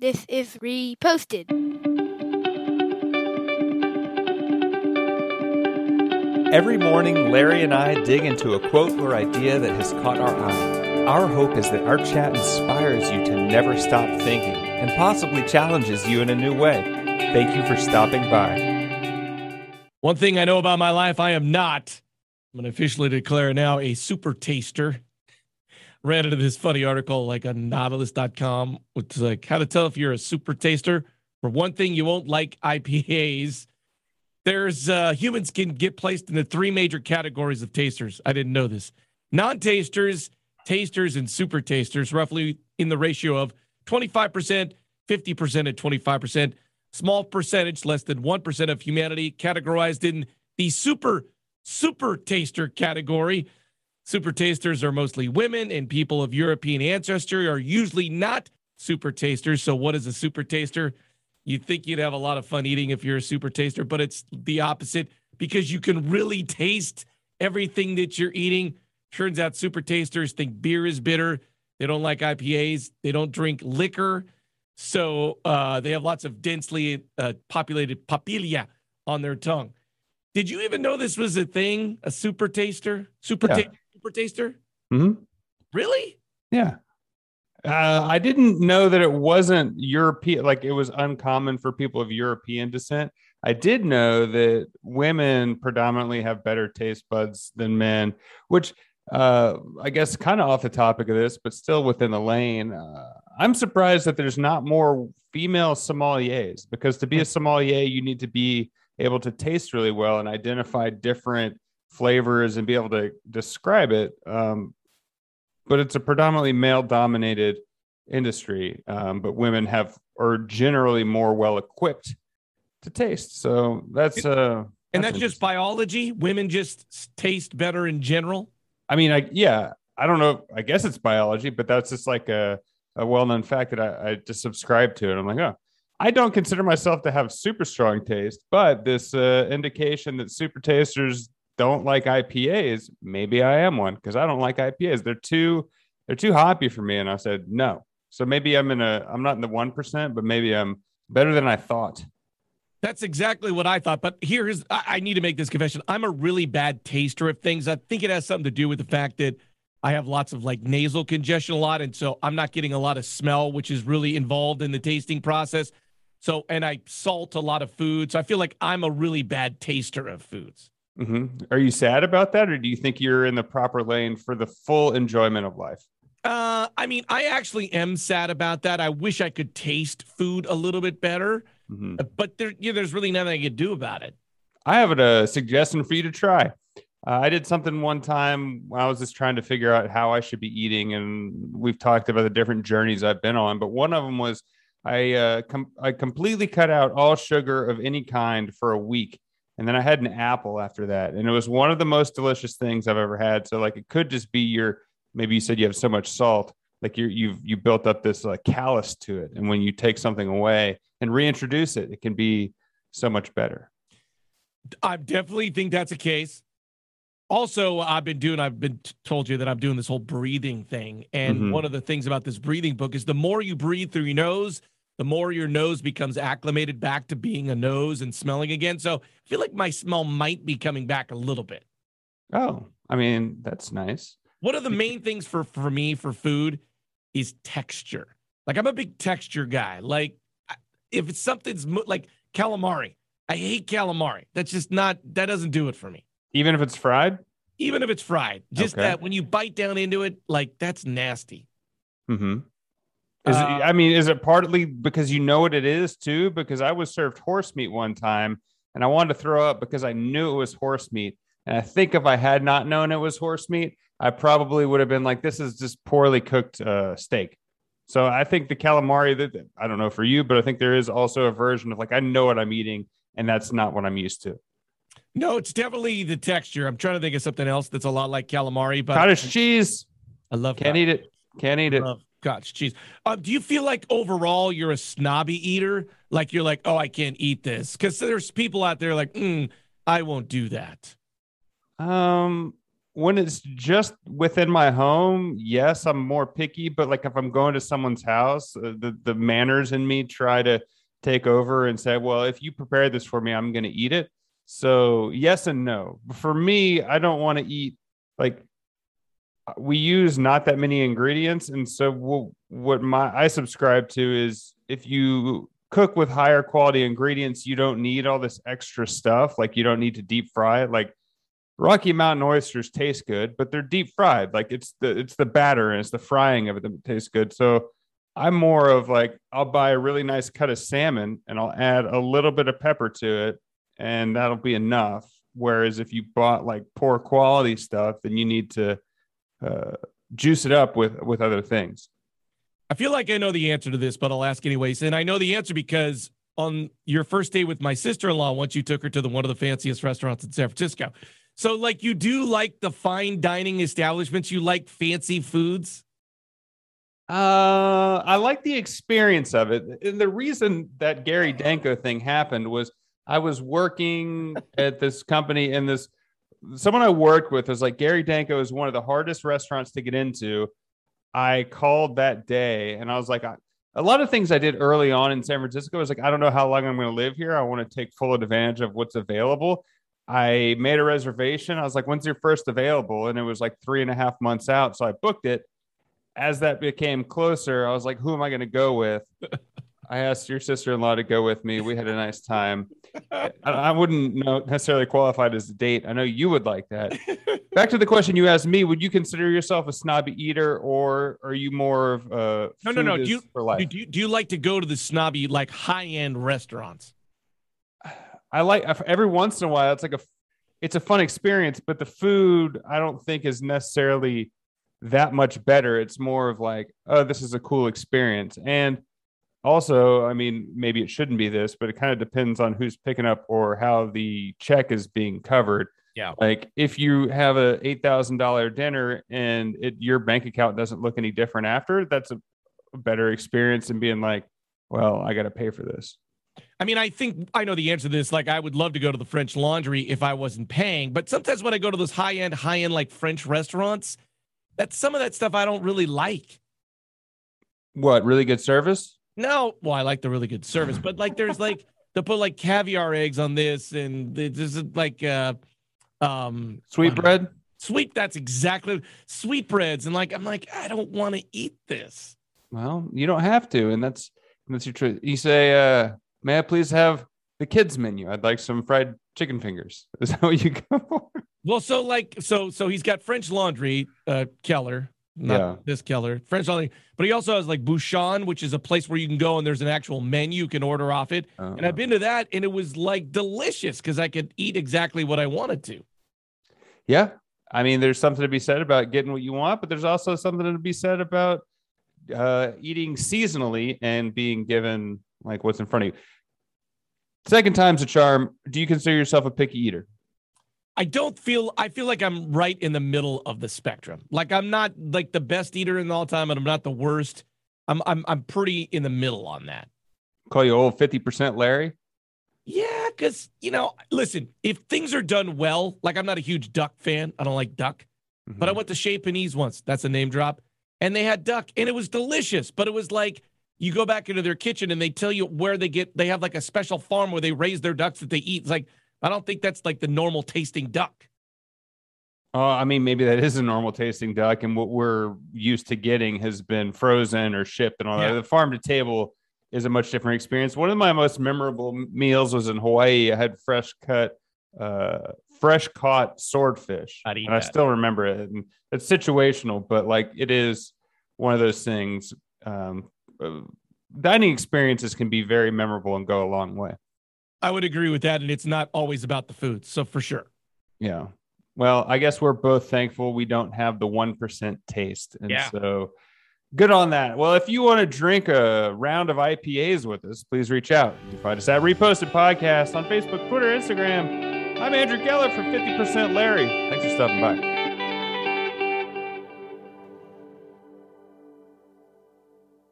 This is reposted. Every morning, Larry and I dig into a quote or idea that has caught our eye. Our hope is that our chat inspires you to never stop thinking and possibly challenges you in a new way. Thank you for stopping by. One thing I know about my life, I am not, I'm going to officially declare now, a super taster. Ran into this funny article like on nautilus.com. which is like how to tell if you're a super taster. For one thing, you won't like IPAs. There's uh, humans can get placed into three major categories of tasters. I didn't know this. Non-tasters, tasters, and super tasters, roughly in the ratio of 25%, 50%, and 25%. Small percentage, less than 1% of humanity categorized in the super, super taster category. Super tasters are mostly women, and people of European ancestry are usually not super tasters. So, what is a super taster? You'd think you'd have a lot of fun eating if you're a super taster, but it's the opposite because you can really taste everything that you're eating. Turns out super tasters think beer is bitter. They don't like IPAs. They don't drink liquor. So uh, they have lots of densely uh, populated papillae on their tongue. Did you even know this was a thing? A super taster? Super, Yeah. ta- super taster? hmm Really? Yeah. Uh, I didn't know that it wasn't European, like it was uncommon for people of European descent. I did know that women predominantly have better taste buds than men, which uh, I guess kind of off the topic of this, but still within the lane. Uh, I'm surprised that there's not more female sommeliers because to be a sommelier, you need to be able to taste really well and identify different flavors and be able to describe it. Um, but it's a predominantly male dominated industry. Um, but women have are generally more well equipped to taste. So that's uh And that's just biology. Women just taste better in general. I mean, I yeah, I don't know. I guess it's biology, but that's just like a, a well known fact that I, I just subscribe to. And I'm like, oh, I don't consider myself to have super strong taste, but this uh, indication that super tasters don't like IPAs, maybe I am one because I don't like IPAs. They're too they're too hoppy for me. And I said no. So maybe I'm in a I'm not in the one percent, but maybe I'm better than I thought. That's exactly what I thought. But here's I, I need to make this confession. I'm a really bad taster of things. I think it has something to do with the fact that I have lots of like nasal congestion a lot. And so I'm not getting a lot of smell, which is really involved in the tasting process. So, and I salt a lot of food. So I feel like I'm a really bad taster of foods. Hmm Are you sad about that, or do you think you're in the proper lane for the full enjoyment of life? Uh, I mean, I actually am sad about that. I wish I could taste food a little bit better, Mhm. but there, yeah, there's really nothing I could do about it. I have a suggestion for you to try. Uh, I did something one time. when I was just trying to figure out how I should be eating, and we've talked about the different journeys I've been on. But one of them was I uh, com- I completely cut out all sugar of any kind for a week, and then I had an apple after that, and it was one of the most delicious things I've ever had. So like it could just be your maybe you said you have so much salt, like you you've you built up this like callus to it, and when you take something away and reintroduce it, it can be so much better. I definitely think that's a case. Also, I've been doing, I've been told you that I'm doing this whole breathing thing. And Mhm. one of the things about this breathing book is the more you breathe through your nose, the more your nose becomes acclimated back to being a nose and smelling again. So I feel like my smell might be coming back a little bit. Oh, I mean that's nice. One of the main things for for me for food is texture. Like I'm a big texture guy. Like if it's something's mo- like calamari, I hate calamari. That's just not that doesn't do it for me. Even if it's fried. Even if it's fried, just Okay. that when you bite down into it, like that's nasty. Mm-hmm. Is it, Uh, I mean, is it partly because you know what it is too? Because I was served horse meat one time, and I wanted to throw up because I knew it was horse meat, and I think if I had not known it was horse meat, I probably would have been like, "This is just poorly cooked uh, steak." So I think the calamari that I don't know for you, but I think there is also a version of like I know what I'm eating, and that's not what I'm used to. No, it's definitely the texture. I'm trying to think of something else that's a lot like calamari, but Cottage cheese, I love can't eat it. Can't eat it. Love cottage cheese. Uh, do you feel like overall you're a snobby eater? Like you're like, oh, I can't eat this because there's people out there like, mm, I won't do that. Um, when it's just within my home, yes, I'm more picky. But like if I'm going to someone's house, uh, the the manners in me try to take over and say, well, if you prepare this for me, I'm going to eat it. So yes and no. For me, I don't want to eat like we use not that many ingredients, and so we'll, what my I subscribe to is if you cook with higher quality ingredients, you don't need all this extra stuff. Like you don't need to deep fry it. Like Rocky Mountain oysters taste good, but they're deep fried. Like it's the it's the batter and it's the frying of it that tastes good. So I'm more of like I'll buy a really nice cut of salmon and I'll add a little bit of pepper to it, and that'll be enough. Whereas if you bought like poor quality stuff, then you need to uh, juice it up with with other things. I feel like I know the answer to this, but I'll ask anyways. And I know the answer because on your first date with my sister-in-law, once you took her to the one of the fanciest restaurants in San Francisco. So, like, you do like the fine dining establishments. You like fancy foods. Uh, I like the experience of it. And the reason that Gary Danko thing happened was I was working at this company in this someone I worked with was like Gary Danko is one of the hardest restaurants to get into. I called that day and I was like, I, a lot of things I did early on in San Francisco was like, I don't know how long I'm going to live here. I want to take full advantage of what's available. I made a reservation. I was like, when's your first available? And it was like three and a half months out. So I booked it. As that became closer, I was like, who am I going to go with? I asked your sister in law to go with me. We had a nice time. I, wouldn't know necessarily qualified as a date. I know you would like that. Back to the question you asked me: Would you consider yourself a snobby eater, or are you more of a no, no, no? Do you, do you do you like to go to the snobby, like high end restaurants? I like every once in a while. It's like a, it's a fun experience, but the food I don't think is necessarily that much better. It's more of like, oh, this is a cool experience, and also, I mean, maybe it shouldn't be this, but it kind of depends on who's picking up or how the check is being covered. Yeah. Like if you have a eight thousand dollar dinner and it, your bank account doesn't look any different after, that's a, a better experience than being like, well, I got to pay for this. I mean, I think I know the answer to this. Like, I would love to go to the French Laundry if I wasn't paying, but sometimes when I go to those high end, high end like French restaurants, that's some of that stuff I don't really like. What really good service? No, well, I like the really good service, but like there's like to put like caviar eggs on this, and this is like uh um sweetbread. Sweet, that's exactly sweetbreads, and like I'm like I don't want to eat this. Well, you don't have to, and that's that's your truth. You say, uh, "May I please have the kids menu? I'd like some fried chicken fingers." Is that what you go for? Well, so like so so he's got French Laundry, uh, Keller, not yeah. this Keller, French only. But he also has like Bouchon, which is a place where you can go and there's an actual menu you can order off it. Uh-huh. And I've been to that and it was like delicious because I could eat exactly what I wanted to. Yeah. I mean, there's something to be said about getting what you want, but there's also something to be said about uh, eating seasonally and being given like what's in front of you. Second time's a charm. Do you consider yourself a picky eater? I don't feel I feel like I'm right in the middle of the spectrum. Like I'm not like the best eater in all time, and I'm not the worst. I'm I'm I'm pretty in the middle on that. Call you old fifty percent Larry. Yeah, because you know, listen, if things are done well, like I'm not a huge duck fan. I don't like duck, mm-hmm. but I went to Chez Panisse once. That's a name drop, and they had duck, and it was delicious. But it was like you go back into their kitchen and they tell you where they get. They have like a special farm where they raise their ducks that they eat. It's like I don't think that's like the normal tasting duck. Oh, I mean, maybe that is a normal tasting duck, and what we're used to getting has been frozen or shipped and all yeah. that. The farm to table is a much different experience. One of my most memorable meals was in Hawaii. I had fresh cut, uh, fresh caught swordfish, and that. I still remember it. And it's situational, but like it is one of those things. Um, uh, dining experiences can be very memorable and go a long way. I would agree with that. And it's not always about the food. So for sure. Yeah. Well, I guess we're both thankful we don't have the 1% taste. And yeah. so good on that. Well, if you want to drink a round of IPAs with us, please reach out. You can find us at Reposted Podcast on Facebook, Twitter, Instagram. I'm Andrew Geller for 50% Larry. Thanks for stopping by.